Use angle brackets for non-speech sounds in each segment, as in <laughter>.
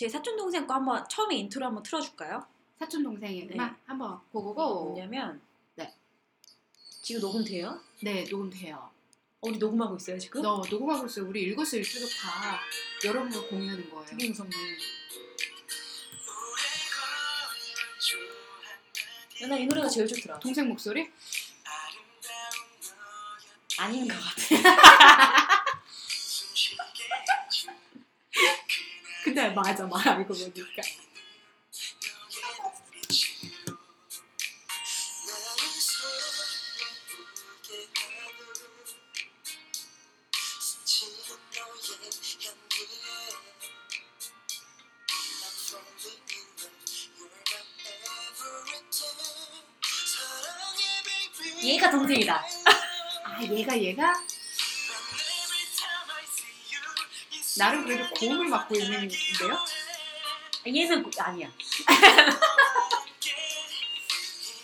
제 사촌 동생 거 한번 처음에 인트로 한번 틀어줄까요? 사촌 동생의 네. 한번 어, go go go. 뭐냐면 네. 지금 녹음 돼요? 네 녹음 돼요. 어, 우리 녹음하고 있어요 지금? 너 녹음하고 있어요. 우리 일거수일투족 다 여러분과 공유하는 거예요. 되게 무섭네. 나이 노래가 제일 좋더라. 동생 목소리? 아닌 것 같아. <laughs> 근데 맞아 맞아 이거 보니까. 얘가 동생이다. <laughs> 아 얘가 얘가 나름 그래도 고음을 맡고 있는데요? 얘는 그- 아니야. <laughs>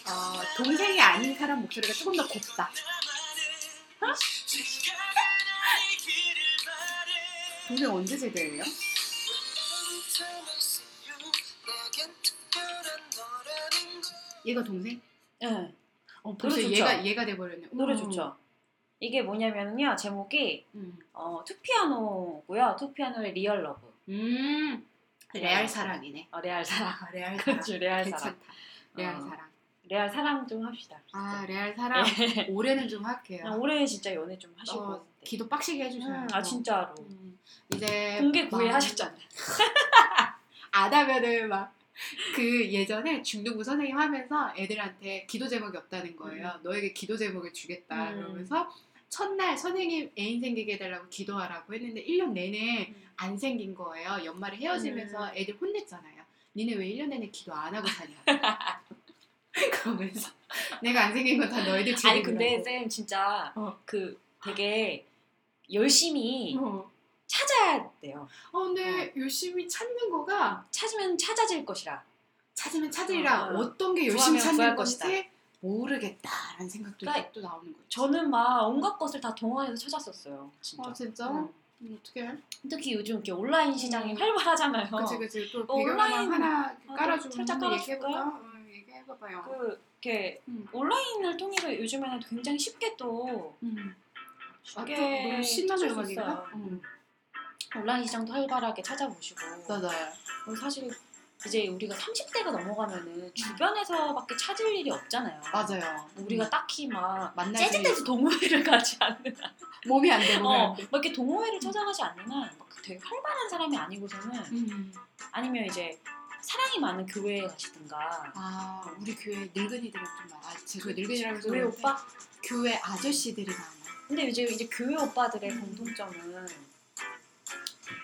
어, 동생이 아닌 사람 목소리가 조금 더 곱다. 동생 언제 제대예요? 얘가 동생? 응. 어, 벌써 노래 좋죠? 얘가 얘가 돼버렸네. 노래 음. 좋죠. 이게 뭐냐면요 제목이 음. 어, 투피아노고요. 투피아노의 Real Love. 음. 레알 사랑이네. 어, 레알 사랑. 아, 레알 <laughs> 사랑. 그렇죠, 레알 사랑. 괜찮다. 레알 어. 사랑. 레알 사랑 좀 합시다. 아 레알 사랑. <laughs> 올해는 좀 할게요. 아, 올해 진짜 연애 좀 하시고. 어, 기도 빡시게 해주셔요. 음, 아 진짜로. 음, 이제 공개 구애 막 하셨잖아요. <laughs> 안 하면은 막 그 예전에 중등부 선생님 하면서 애들한테 기도 제목이 없다는 거예요. 너에게 기도 제목을 주겠다. 음. 그러면서 첫날 선생님 애인 생기게 해달라고 기도하라고 했는데 1년 내내 안 생긴 거예요. 연말에 헤어지면서 음. 애들 혼냈잖아요. 니네 왜 1년 내내 기도 안 하고 사냐. <laughs> 그러면서 내가 안 생긴 건 다 너희들 아니 근데 책임이라고. 쌤 진짜 어. 그 되게 열심히 어. 찾아야 돼요. 어, 근데 열심히 찾는 거가 찾으면 찾아질 것이라. 찾으면 찾으리라 어, 어. 어, 떤게 열심히 찾는 것이다. 모르겠다라는 생각도 그러니까 또 나오는 거죠. 저는 막 온갖 것을 다 동원해서 찾았었어요. 진짜. 아 진짜? 응. 음, 어떻게? 특히 요즘 이렇게 온라인 시장이 음. 활발하잖아요. 그치 그치 또 어, 온라인- 하나 아, 깔아주고 살짝? 얘기해볼까? 어, 얘기해봐봐요. 그 이렇게 음. 온라인을 통해서 요즘에는 굉장히 쉽게 또 음. 아, 또 쉽게 너무 신나는? 있어요. 음. 온라인 시장도 활발하게 찾아보시고 맞아요. 사실 이제 우리가 30대가 넘어가면은 주변에서밖에 찾을 일이 없잖아요. 맞아요. 우리가 딱히 막 만날 재즈댄스 동호회를 <laughs> 가지 않는 한 몸이 안 돼, 몸이 어. 막 이렇게 동호회를 찾아가지 않는 한막 되게 활발한 사람이 아니고서는 음. 아니면 이제 사랑이 많은 교회에 가시든가 아 우리 교회 늙은이들은 좀 많아. 아, 제 교회 늙은이라면서 교회 그러는데 오빠? 교회 아저씨들이 많아. 근데 이제 이제 교회 오빠들의 공통점은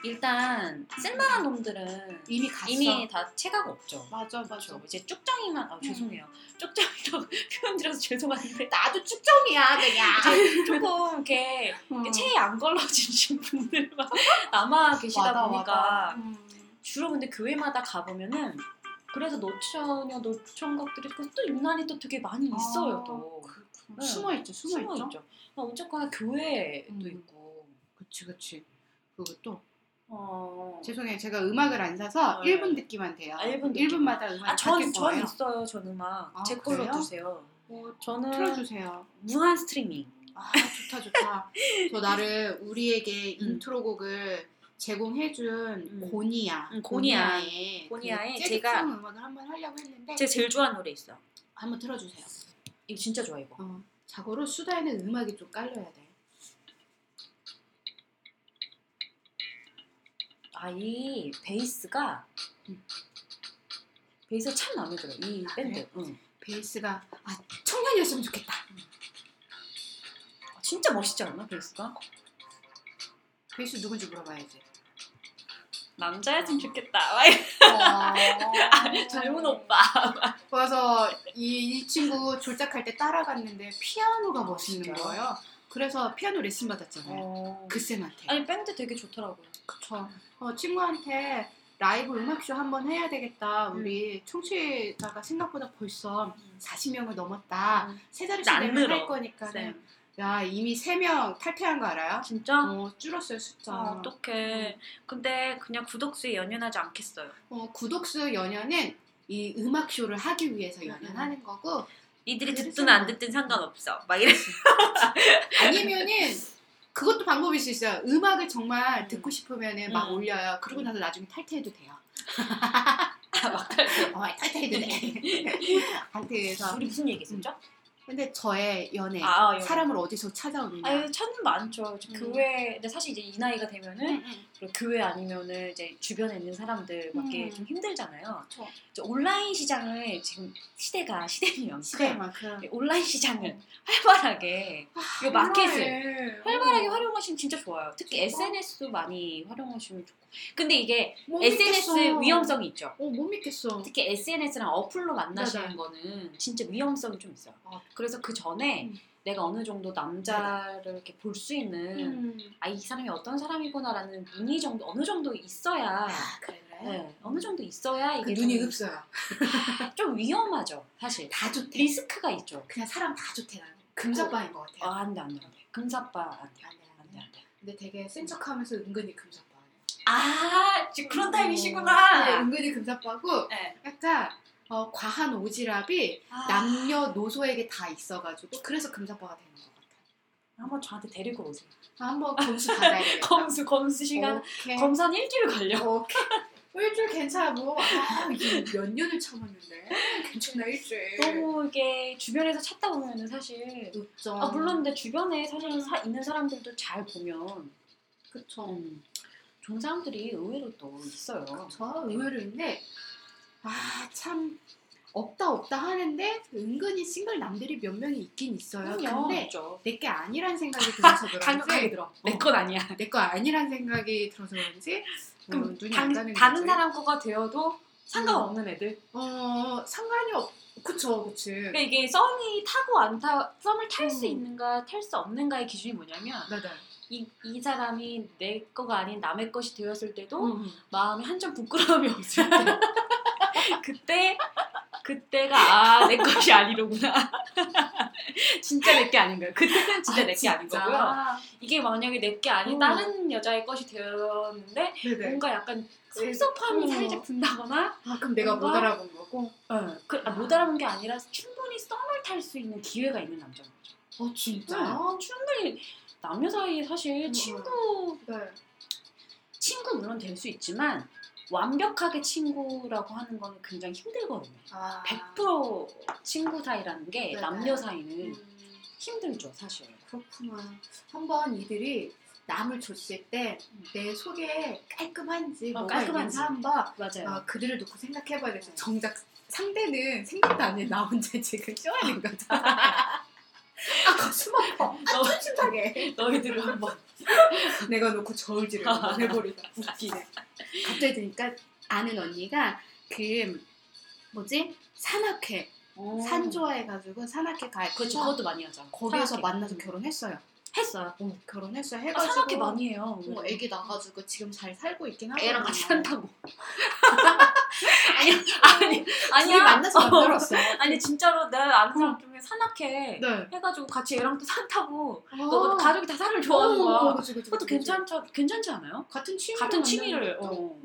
일단 쓸만한 놈들은 이미 갔어. 이미 다 체가가 없죠. 맞아 맞아. 그렇죠. 이제 쭉정이만 아 죄송해요. 쭉정이라고 <laughs> 표현 드려서 죄송한데 나도 축정이야 그냥. 조금 이렇게 어. 체에 안 걸러지신 분들만 남아 <laughs> 계시다 맞아, 보니까 맞아. 음. 주로 근데 교회마다 가보면은 그래서 노처녀 노총각들이 또 유난히 또 되게 많이 있어요 아, 또. 네. 숨어 있죠, 숨어, 숨어 있죠. 있죠. 아, 어쨌거나 교회도 음. 있고 그치 그치. 그것도 어. 죄송해요. 제가 음악을 안 사서 어, 1분 듣기만 돼요. 아, 1분 듣기만. 마다 음악이 아, 전, 전 거예요. 있어요, 전 음악. 아, 제 걸로? 두세요. 어, 저는 틀어주세요. 무한 스트리밍. 아 좋다 좋다. 저 나를 우리에게 음. intro곡을 제공해준 음. 고니아, 음, 고니아. 고니아의 고니아의 그 제가- 음악을 한번 하려고 했는데 제가 제일 좋아하는 노래 있어. 한번 틀어주세요. 이거 진짜 좋아, 이거. 어, 자고로 수다에는 음악이 좀 깔려야 돼. 아, 이 베이스가, 음. 베이스가 참 마음에 들어, 이 밴드. 그래? 응. 베이스가 아 청년이었으면 좋겠다. 아, 진짜 멋있지 않나, 베이스가? 베이스 누군지 물어봐야지. 남자였으면 좋겠다. 어... <laughs> 젊은 오빠. 그래서 이, 이 친구 졸작할 때 따라갔는데 피아노가 아, 멋있는? 거예요. 그래서 피아노 레슨 받았잖아요. 어. 그 쌤한테. 아니, 밴드 되게 좋더라고요. 그쵸. 어, 친구한테 라이브 음악쇼 한번 해야 되겠다. 음. 우리 청취자가 생각보다 벌써 40명을 넘었다. 음. 세 자릿수 안 되면 늘어, 할 거니까는 쌤. 야 이미 3명 탈퇴한 거 알아요? 진짜? 어 줄었어요 숫자. 아, 어떡해. 근데 그냥 구독수에 연연하지 않겠어요. 어, 구독수 연연은 이 음악 쇼를 하기 위해서 연연하는 거고 이들이 그래서- 듣든 안 듣든 상관없어. 막 이래. <laughs> 아니면은 그것도 방법일 수 있어요. 음악을 정말 음. 듣고 싶으면은 막 음. 올려요. 그러고 나서 나중에 탈퇴해도 돼요. <laughs> 막 탈퇴. 어, 탈퇴해도 돼. <laughs> 탈퇴해서. 우리 무슨 얘기 했었죠? 근데 저의 연애 아, 연애. 사람을 어디서 찾아오느냐. 아유, 찾는 많죠. 음. 교회, 근데 사실 이제 이 나이가 되면은 응, 응. 그리고 교회 아니면은 이제 주변에 있는 사람들밖에 음. 좀 힘들잖아요. 그쵸. 이제 온라인 시장을 지금 시대가 시대인 만큼 시대만큼 온라인 시장을 활발하게 이 마켓을 활발하게 활용하시면 진짜 좋아요. 특히? SNS도 많이 활용하시면 좋고. 근데 이게 못 SNS 믿겠어. 위험성이 있죠. 어, 못 믿겠어. 특히 SNS랑 어플로 만나시는 네네. 거는 진짜 위험성이 좀 있어요. 아. 그래서 그 전에 음. 내가 어느 정도 남자를 이렇게 볼 수 있는 음. 아이 사람이 어떤 사람이구나라는 눈이 정도 어느 정도 있어야 아, 그래 그래. 네, 어느 정도 있어야 그 이게 눈이 좀, 흡수야. <laughs> 좀 위험하죠 사실 다 좋대. 리스크가 있죠. 그냥 사람 다 좋대 나는. 금사빠인 것 같아. 아 안돼 안돼 안돼 금사빠 안돼 안 돼, 안 안돼 돼. 안돼. 근데 되게 센 척하면서 은근히 금사빠. 아 지금 그런 네, 타입이시구나. 은근히 금사빠고 네. 약간 어, 과한 오지랖이 아, 남녀노소에게 다 있어가지고 그래서 금사빠가 되는 것 같아. 한번 저한테 데리고 오세요. 아, 한번 검수 받아야겠다. <laughs> 검수 검수 시간 오케이. 검사는 일주일 걸려. 오케이. 일주일 괜찮아 뭐. 아, 이게 몇 년을 참았는데 괜찮아 일주일. 너무 이게 주변에서 찾다 보면은 사실 늦죠. 아 물론 근데 주변에 사실 사, 있는 사람들도 잘 보면 그쵸. 음, 좋은 사람들이 의외로 또 있어요. 저 의외로 있는데 아 참 없다 없다 하는데 은근히 싱글 남들이 몇 명이 있긴 있어요. 근데. 내게 아니란 생각이 들어서 강력하게 <laughs> 그런지 들어. 내 건 아니야. 내 거 아니란 생각이 들어서 그런지 어, 그럼 눈이 안 가는 단, 다른 거지. 사람 거가 되어도 상관없는 애들. 어 상관이 없 그쵸 그치 그러니까 이게 썸이 타고 안 타, 썸을 탈 수 음. 있는가 탈 수 없는가의 기준이 뭐냐면 네네 이, 이 사람이 내 거가 아닌 남의 것이 되었을 때도 음. 마음에 한 점 부끄러움이 없을 때. <laughs> 그때 그때가 아 내 것이 아니로구나. <laughs> 진짜 내 게 아닌 거예요? 그때는 진짜 내게 아닌 거고요. 이게 만약에 내 게 아닌 음. 다른 여자의 것이 되었는데 네네. 뭔가 약간 섭섭함이 음. 살짝 든다거나 아 그럼 내가 못 뭔가? 알아본 거고? 어, 그, 아, 못 알아본 게 아니라 충분히 썸을 탈 수 있는 기회가 있는 남자인 거죠. 어 진짜 어, 충분히 남녀 사이에 사실 음. 친구 네 친구 물론 될 수 있지만 완벽하게 친구라고 하는 거는 굉장히 힘들거든요. 아. 100% 친구 사이라는 게 네네. 남녀 사이는 음, 힘들죠, 사실. 그렇구나 한번 이들이 남을 줬을 때 내 속에 깔끔한지 어, 깔끔한지. 한번 맞아요. 어, 그들을 놓고 생각해봐야겠어 정작 상대는 생각도 안 해. 나 혼자 지금 쇼하는 거죠. 아 <laughs> 가슴 아파. 아 상해. 너희들을 한번 내가 놓고 저울질을 한번 해버리다. <laughs> 웃기네. 갑자기 드니까 아는 언니가 그 뭐지 산악회 산 좋아해가지고 산악회 가입해서 그렇죠, 그것도 많이 하죠. 거기에서 산악회. 만나서 결혼했어요. 했어요. 어, 결혼했어요. 아, 해가지고 산악회 많이 해요. 어, 애기 낳아가지고 지금 잘 살고 있긴 하거든요. 애랑 같이 산다고. <laughs> 아니, 아니, 아니야. 만나서 어. 만들었어. 아니 진짜로 내가 아는 사람 중에 산악회 네. 해가지고 같이 애랑 또산 타고 아. 너 가족이 다 산을 좋아하는 어, 거야. 그치, 그치, 그것도 그치. 괜찮죠, 괜찮지 않아요? 같은 취미 같은 취미를. 어.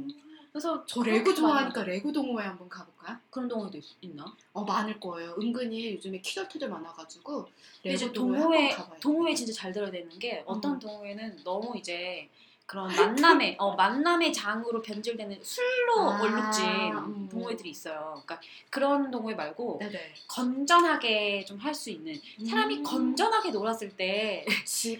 그래서 저 레고 좋아하니까 레고 동호회 한번 가볼까요? 그런 동호회도 있, 있나? 어 많을 거예요. 은근히 요즘에 키덜트들 많아가지고 레고 동호회, 동호회. 동호회 진짜 잘 들어야 되는 게 어떤 음. 동호회는 너무 이제 그런 만남의 <laughs> 어 만남의 장으로 변질되는 술로 아, 얼룩진 음. 동호회들이 있어요. 그러니까 그런 동호회 말고 네네. 건전하게 좀 할 수 있는 사람이 음. 건전하게 놀았을 때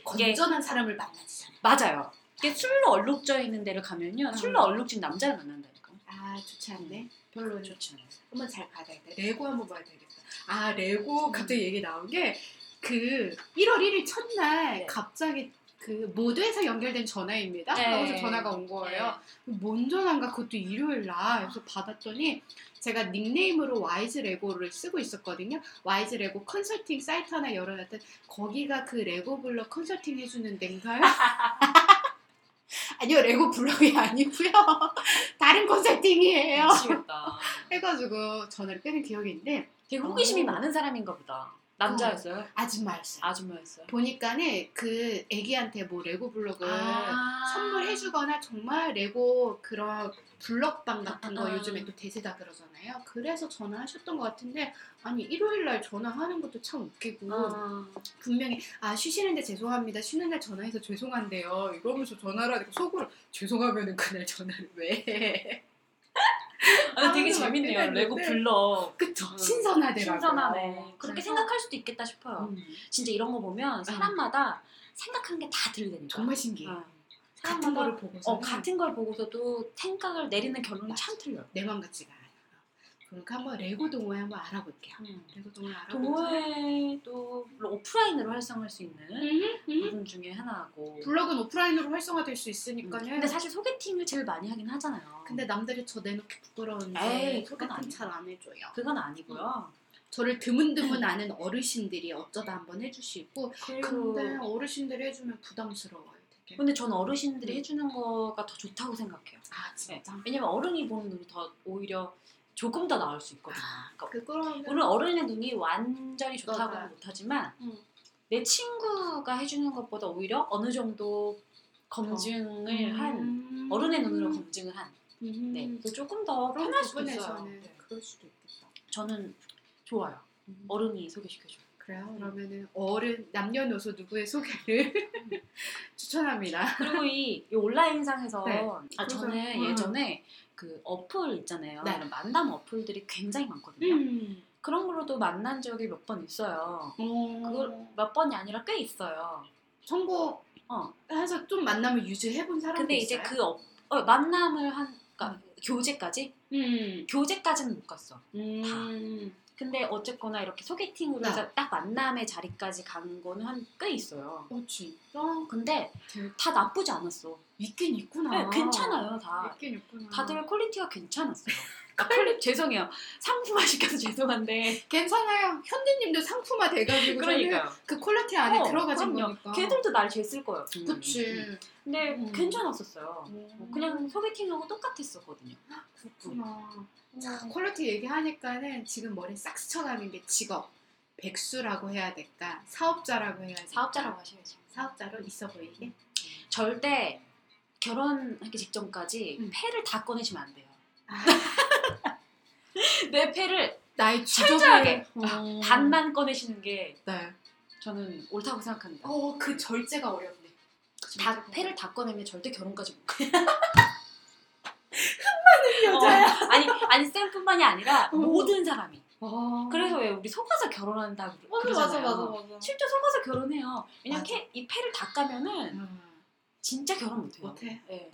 건전한 사람을 만나지잖아요. 맞아요. 이게 술로 얼룩져 있는 데를 가면요 음. 술로 얼룩진 남자를 만난다니까. 아 좋지 않네. 별로 좋지 않아요. 한번 잘 가야 돼. 레고 한번 봐야 되겠다. 아 레고 갑자기 얘기 나온 게 그 1월 1일 첫날 네. 갑자기 그 모두에서 연결된 전화입니다. 네. 하고서 전화가 온 거예요. 뭔 전화인가 그것도 일요일 날 그래서 받았더니 제가 닉네임으로 Wise Lego를 쓰고 있었거든요. Wise Lego 컨설팅 사이트 하나 열어놨더니 거기가 그 레고 블럭 컨설팅 해주는 데인가요? <laughs> <laughs> 아니요 레고 블럭이 아니고요. <laughs> 다른 컨설팅이에요. 미치겠다. 해가지고 전화를 빼는 기억이 있는데 되게 호기심이 어. 많은 사람인가 보다. 남자였어요? 아줌마였어요. 아줌마였어요. 보니까는 그 애기한테 뭐 레고 블록을 아. 선물해주거나 정말 레고 그런 블럭방 같은 거 아. 요즘에 또 대세다 그러잖아요. 그래서 전화하셨던 것 같은데 아니 일요일 날 전화하는 것도 참 웃기고 아. 분명히 아 쉬시는데 죄송합니다. 쉬는 날 전화해서 죄송한데요. 이러면서 전화를 하니까 속으로 죄송하면은 그날 전화를 왜 해? 아니, 되게 아, 재밌네요. 레고. 블럭. 그쵸? 음. 신선하더라고요. 신선하네. 그렇게 생각할 수도 있겠다 싶어요. 음, 진짜 이런 거 보면 사람마다 생각하는 게다 들리니까. 정말 신기해. 어. 같은 거를 보고서 어, 같은 걸 보고서도 생각을 내리는 결론이. 참 틀려요. 내맘 같지가. 그러니까 한번 레고 동호회 한번 알아볼게요. 레고 동호회 알아보자. 동호회도 오프라인으로 활성화할 수 있는 음, 음. 부분 중에 하나고. 블럭은 오프라인으로 활성화될 수 있으니까요. 음. 근데 사실 소개팅을 제일 많이 하긴 하잖아요. 근데 남들이 저 내놓기 부끄러운데 에이, 소개팅 아니에요. 잘안 해줘요. 그건 아니고요. 저를 드문드문 아는 어르신들이 어쩌다 한번 해주시고 그리고 근데 어르신들이 해주면 부담스러워요 되게. 근데 저는 어르신들이 음. 해주는 거가 더 좋다고 생각해요. 아 네. 진짜? 왜냐면 어른이 보는 눈이 더 오히려 조금 더 나을 수 있거든요. 그러니까 그거는 물론 어른의 눈이 완전히 좋다고는. 못하지만 음. 내 친구가 해주는 것보다 오히려 어느 정도 검증을 한 음. 어른의 눈으로 검증을 한 음. 네, 조금 더 편할 수도 있어요. 부분에서는 네. 그럴 수도 있겠다. 저는 좋아요. 음. 어른이 소개시켜줘. 그래요? 그러면은 어른 남녀노소 누구의 소개를 <laughs> 추천합니다. 그리고 이, 이 온라인상에서 네. 아, 저는 음. 예전에 그 어플 있잖아요. 네. 이런 만남 어플들이 굉장히 많거든요. 음. 그런 걸로도 만난 적이 몇 번 있어요. 그걸 어. 몇 번이 아니라 꽤 있어요. 선고 어. 해서 좀 만남을 유지해본 사람도 근데 있어요? 이제 그 어, 어, 만남을 한 그러니까 교제까지 음. 교제까지는 못 갔어. 음. 근데 어쨌거나 이렇게 소개팅으로 네. 해서 딱 만남의 자리까지 간 거는 한 꽤 있어요. 어 진짜? 근데 되게 다 나쁘지 않았어. 있긴 있구나. 네, 괜찮아요, 다. 있긴 있구나. 다들 quality가 괜찮았어요. <laughs> 아, quali 죄송해요. 상품화 시켜서 <laughs> 죄송한데. 괜찮아요. 현대님도 상품화 돼가지고 그러니까요. 그 quality 안에 어, 들어가진 그럼요. 거니까. 걔들도 날 쟀을 거예요. 분명히. 그치. 근데 음. 괜찮았었어요. 음. 그냥 소개팅하고 똑같았었거든요. 그렇구나. 자, quality 얘기하니까는 지금 머리 싹 스쳐가는 게 직업. 백수라고 해야 될까? 사업자라고 해야 될까? 사업자라고 하셔야죠. 사업자로 있어 보이게? 절대 결혼하기 직전까지 음. 패를 다 꺼내시면 안 돼요. 아, <laughs> 내 패를 나의 철저하게 어. 반만 꺼내시는 게 네. 저는 옳다고 생각합니다. 어, 그 절제가 어렵네. 다 패를 다 꺼내면 절대 결혼까지 못 가요. 여자야. 어, 아니 아니 쌤뿐만이 아니라 어. 모든 사람이. 어. 그래서 왜 우리 속아서 결혼한다 고 맞아, 그러잖아요. 맞아, 맞아, 맞아. 실제 속아서 결혼해요. 왜냐면. 캐- 이 패를 다 까면은 음, 진짜 결혼 못해요. 못해. 예.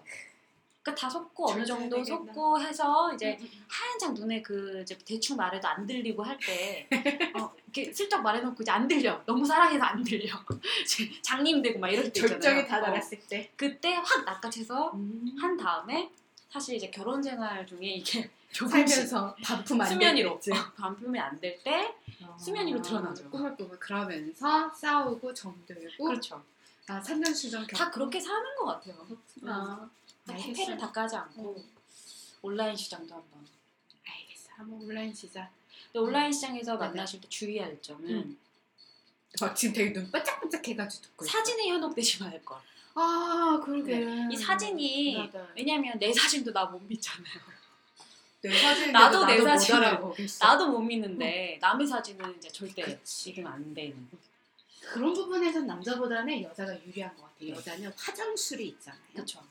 그러니까 다 속고 어느 정도. 속고 해서 이제 음, 음. 하얀 장 눈에 그 이제 대충 말해도 안 들리고 할 때 <laughs> 어, 이렇게 슬쩍 말해놓고 이제 안 들려. 너무 사랑해서 안 들려. <laughs> 장님 되고 막 이럴 때. 절정에 다 어. 달았을 때. 그때 확 낚아채서 음. 한 다음에 사실 이제 결혼 생활 중에 이게 <laughs> 조금씩 살면서 반품 안 수면 위로 되겠지. 어, 반품이 안 될 때 수면 위로 드러나죠. 꾸물꾸물 그러면서 싸우고 정들고 그렇죠. 아, 산전수전 겪고 다 그렇게 사는 것 같아요. 그렇구나. 다 패를 다 까지 않고 온라인 시장도 한번. 알겠어. 한번 온라인 시작. 근데 온라인 시장에서 네네. 만나실 때 주의할 점은 음. 어, 지금 되게 눈 반짝반짝 해가지고 듣고. 사진에 현혹되지 말 것. 아 그러게. 이 사진이 네, 네. 왜냐면 내 사진도 나 못 믿잖아요. 내 사진 나도 내 사진을- 알아보겠어. 나도 못 믿는데 남의 사진은 이제 절대. 믿으면 안 되는. 그런 부분에선 남자보다는 여자가 유리한 것 같아. 여자는 화장술이 있잖아요. 그렇죠.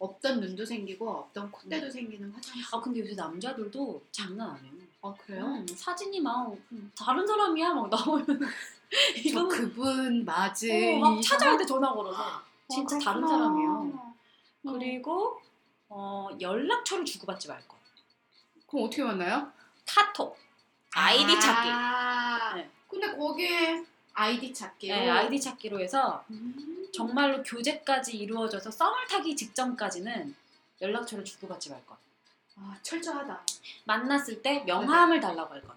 없던 눈도 생기고 없던 콧대도 생기는 화장술. 아 근데 요새 남자들도 장난 아니에요. 어 그래요? 음, 사진이 막 음. 다른 사람이야 막 나오면 <laughs> 저 이거는 그분 맞으. 어, 막 찾아야 돼 전화 걸어서 진짜 다른 그렇구나. 사람이에요. 음. 그리고 어, 연락처를 주고받지 말 것. 그럼 어떻게 만나요? 카톡, 아이디 찾기. 아, 네. 근데 거기에 아이디 찾기로. 네, 아이디 찾기로 해서 음. 정말로 교제까지 이루어져서 썸을 타기 직전까지는 연락처를 주고받지 말 것. 아 철저하다. 만났을 때 명함을 달라고 할 것.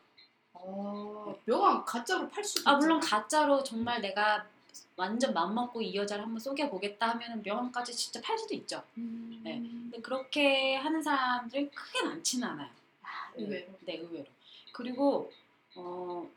어, 명함 가짜로 팔 수도 아 물론 있잖아. 가짜로 정말 내가 완전 맘 먹고 이 여자를 한번 속여 보겠다 하면은 명함까지 진짜 팔 수도 있죠. 음. 네. 근데 그렇게 하는 사람들이 크게 많지는 않아요. 아, 의외로. 네, 의외로. 그리고 어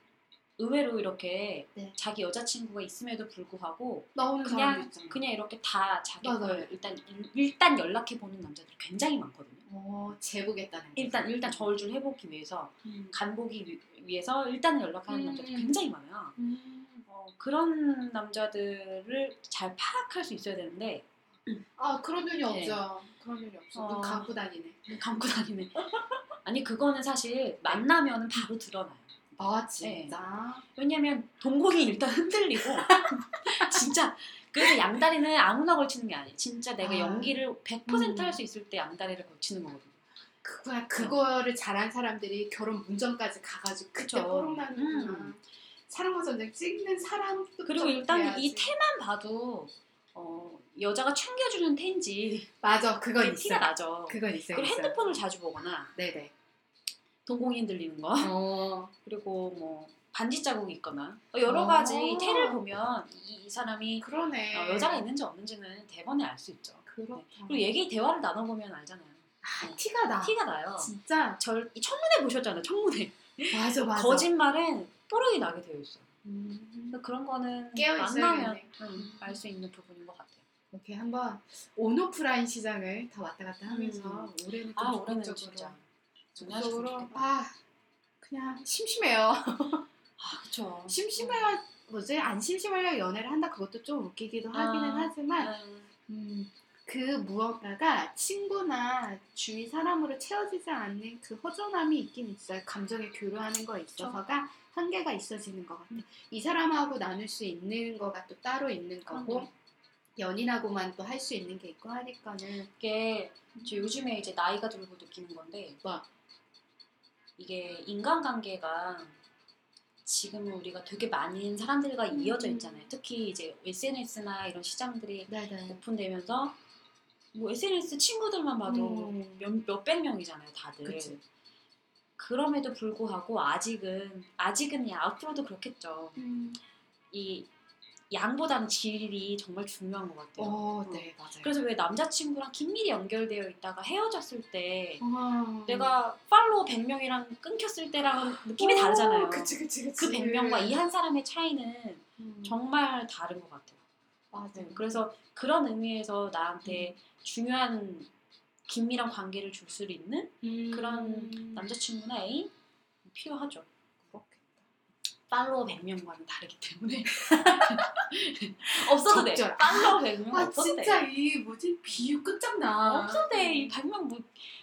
의외로 이렇게 네. 자기 여자친구가 있음에도 불구하고 나오는 그냥 사람. 그냥 이렇게 다 자기 맞아요. 걸 일단 일단 연락해 보는 남자들이 굉장히 많거든요. 어, 재보겠다는 거. 일단 일단 저울 줄 해보기 위해서 음. 간보기 위- 위해서 일단 연락하는 음. 남자들이 굉장히 많아요. 음. 어, 그런 남자들을 잘 파악할 수 있어야 되는데 아 그런 눈이 네. 없죠. 그런 눈이 없어. 어. 눈 감고 다니네. 눈 감고 다니는. 아니 그거는 사실 만나면 바로 드러나요. 아 진짜. 왜냐면 동공이 일단 흔들리고 <laughs> 진짜 그래서 양다리는 아무나 걸치는 게 아니에요. 진짜 내가 아. 연기를 100% 음. 할수 있을 때 양다리를 걸치는 거거든요. 그거야 그거를 잘한 사람들이 결혼 문전까지 가가지고 그때 그쵸. 뽀록 나는구나. 음. 사랑과 전쟁 찍는 사람도 그리고 일단 이 태만 봐도 어, 여자가 챙겨주는 태인지 맞아 그건 있어. 티가 나죠. 그건 있어요. 그리고 있어요. 핸드폰을 자주 보거나 네네. 동공이 흔들리는 거 어. <laughs> 그리고 뭐 반지 자국이 있거나 여러 어. 가지 태를 보면 이, 이 사람이 그러네. 어, 여자가 있는지 없는지는 대번에 알 수 있죠. 그렇다. 그리고 얘기 대화를 나눠보면 알잖아요. 아, 티가 나. 티가 나요. 진짜. 절, 이 청문회 보셨잖아요. 청문회. 맞아 맞아. 거짓말은 뽀록이 나게 되어 있어요. 음. 그래서 그런 거는 만나면 있어야겠네. 음, 알수 있는 부분인 것 같아요. 이렇게 한번 온오프라인 시장을 다 왔다 갔다 하면서 음. 올해는 좀 아 올해는 진짜 적극적으로 아 그냥 심심해요. 아 그쵸. <laughs> 심심해야 뭐지 안 심심하려 연애를 한다 그것도 좀 웃기기도 하기는 아, 하지만 음, 음, 그 무언가가 친구나 주위 사람으로 채워지지 않는 그 허전함이 있긴 있어요. 감정에 교류하는 거에 있어서가 한계가 있어지는 것 같아요. 이 사람하고 나눌 수 있는 거가 또 따로 있는 거고. 연인하고만 또 할 수 있는 게 있고 하니까는 이게 저 요즘에 이제 나이가 들고 느끼는 건데 뭐? 이게 인간관계가 지금은 우리가 되게 많은 사람들과 음. 이어져 있잖아요. 특히 이제 SNS나 이런 시장들이 네네. 오픈되면서 뭐 SNS 친구들만 봐도 음. 몇, 몇백 명이잖아요, 다들. 그치. 그럼에도 불구하고 아직은 아직은 야, 앞으로도 그렇겠죠. 음. 이 양보다는 질이 정말 중요한 것 같아요. 어, 네 맞아요. 그래서 왜 남자친구랑 긴밀히 연결되어 있다가 헤어졌을 때 어. 내가 팔로워 100명이랑 끊겼을 때랑은 느낌이 다르잖아요. 어, 그치 그치 그치. 그 100명과 이 한 사람의 차이는 음. 정말 다른 것 같아요. 맞아요. 네, 그래서 그런 의미에서 나한테 중요한 긴밀한 관계를 줄 수 있는 음. 그런 남자친구나 애인 필요하죠. 팔로워 100명과는 다르기 때문에 <laughs> 없어도 돼. 팔로워 100명 아 없어도 진짜 돼. 이 뭐지 비유 끝장나. 없어도 돼. 이 100명 뭐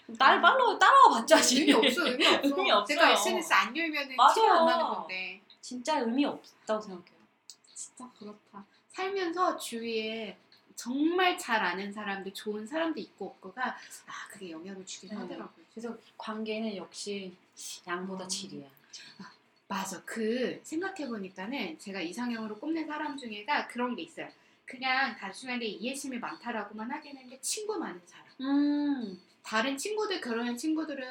날 팔로워 따라와 봤자 지 의미 없어 의미 없어. 의미 없어요. 제가 SNS 안 열면은 맞아요. 티가 안 나는 건데. 진짜 의미 없다고 생각해요. 진짜 그렇다. 살면서 주위에 정말 잘 아는 사람들, 좋은 사람도 있고 없고가 아 그게 영향을 주긴 네. 하더라고요. 그래서 관계는 역시 양보다 어. 질이야. 맞아. 그 생각해 보니까는 제가 이상형으로 꼽는 사람 중에가 그런 게 있어요. 그냥 단순하게 이해심이 많다라고만 하기는 게 친구 많은 사람. 음. 다른 친구들 결혼한 친구들은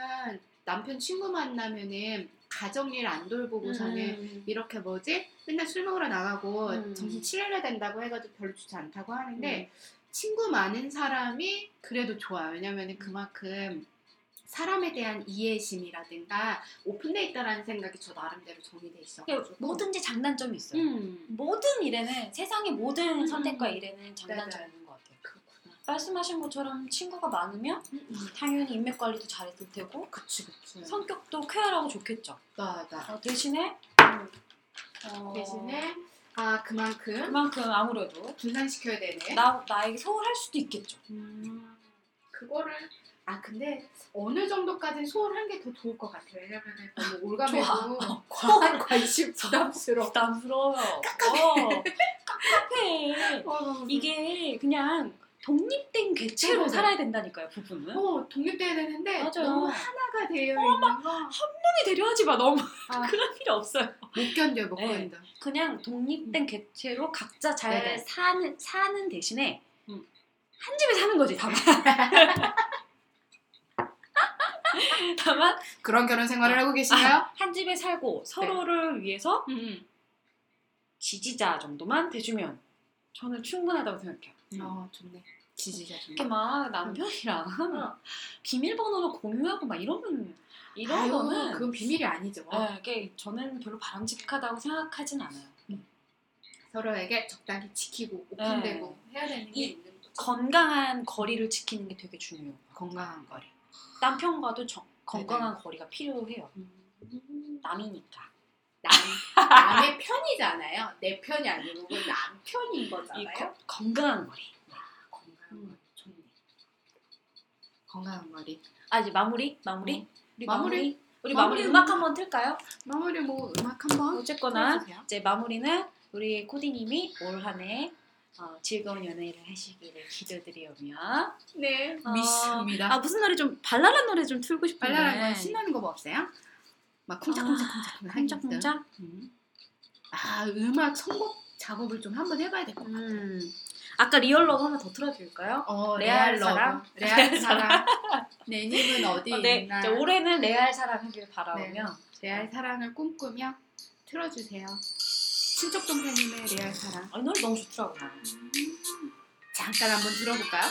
남편 친구 만나면은 가정일 안 돌보고서는 음. 이렇게 뭐지 맨날 술 먹으러 나가고 음. 정신 치료해야 된다고 해가지고 별로 좋지 않다고 하는데 음. 친구 많은 사람이 그래도 좋아요. 왜냐면은 그만큼 사람에 대한 이해심이라든가 오픈돼 있다라는 생각이 저 나름대로 정리돼 있어. 그러니까 뭐든지 장단점이 있어요. 음 모든 일에는 세상의 모든 음. 선택과 일에는 장단점이. 있는 것 같아요. 그렇구나. 말씀하신 것처럼 친구가 많으면 음, 음. 당연히 인맥 관리도 잘했을 테고 그치 그치. 성격도 쾌활하고 좋겠죠. 나, 나. 어, 대신에 어, 대신에 아 그만큼 그만큼 아무래도 분산시켜야 되네. 나 나에게 소홀할 수도 있겠죠. 음, 그거를 아 근데 어느 정도까지는 소홀한 게 더 좋을 것 같아요. 왜냐면은 너무 올가매고. 과한 관심 부담스러워. 부담스러워요. 깝깝해. <laughs> 깝깝해. 어, 이게 그냥 독립된 개체로 맞아요. 살아야 된다니까요, 부부는. 어 독립돼야 되는데 맞아요. 너무 하나가 되어 있는 거. 형이 되려하지 마, 너무. <laughs> 아, 그럴 필요 없어요. 못 견뎌 못 네. 견뎌. 그냥 독립된 개체로 각자 잘 네네. 사는, 사는 대신에 음. 한 집에 사는 거지, 다만. <laughs> <laughs> 다만 그런 결혼 생활을 하고 계신가요? 한 집에 살고 서로를 위해서 음. 지지자 정도만 돼주면 저는 충분하다고 생각해요. 어 좋네. 지지자신 이렇게 막 남편이랑 어. 비밀번호를 공유하고 막 이러면 이런 아유, 거는 그건 비밀이 아니죠. 네, 이게 저는 별로 바람직하다고 생각하진 않아요. 서로에게 적당히 지키고 오픈되고 해야 되는 게 이- 있는 거죠. 건강한 거리를 지키는 게 되게 중요해요. 건강한 거리. 남편과도 정- 네, 건강한 거리가 필요해요. 남이니까. 남, 남의 편이잖아요. 내 편이 아니고 그건 남 편인 이 거잖아요. 거- 건강한 거리. 건강한 음, 거리. 좋네. 건강한 거리. 아 이제 마무리? 마무리? 어. 우리 마무리? 마무리? 우리 마무리 마무리 음악 한번 틀까요? 마무리 뭐 음악 한번 어쨌거나 틀어주세요. 이제 마무리는 우리 코디님이 올 한해 어, 즐거운 연애를 하시기를 기도드리오며 네 어, 믿습니다. 아 무슨 노래 좀 발랄한 노래 좀 틀고 싶은데 발랄한 거 신나는 거 뭐 없어요? 막 쿵짝쿵짝쿵짝 쿵짝쿵짝 음. 아 음악 선곡 작업을 좀 한번 해봐야 될 것 같아요. 음. 아까 Real Love 하나 더 틀어드릴까요? 어, 레알 레알. 사랑? 레알 <laughs> 사랑. 내 님은 어디 어, 네, 있나? 올해는 레알 사랑 하길 바라오며 레알 사랑을 꿈꾸며 틀어주세요. 친척 동생님의 레알 사랑. 아, 이 노래 너무 좋더라고 나. 잠깐 한번 들어볼까요?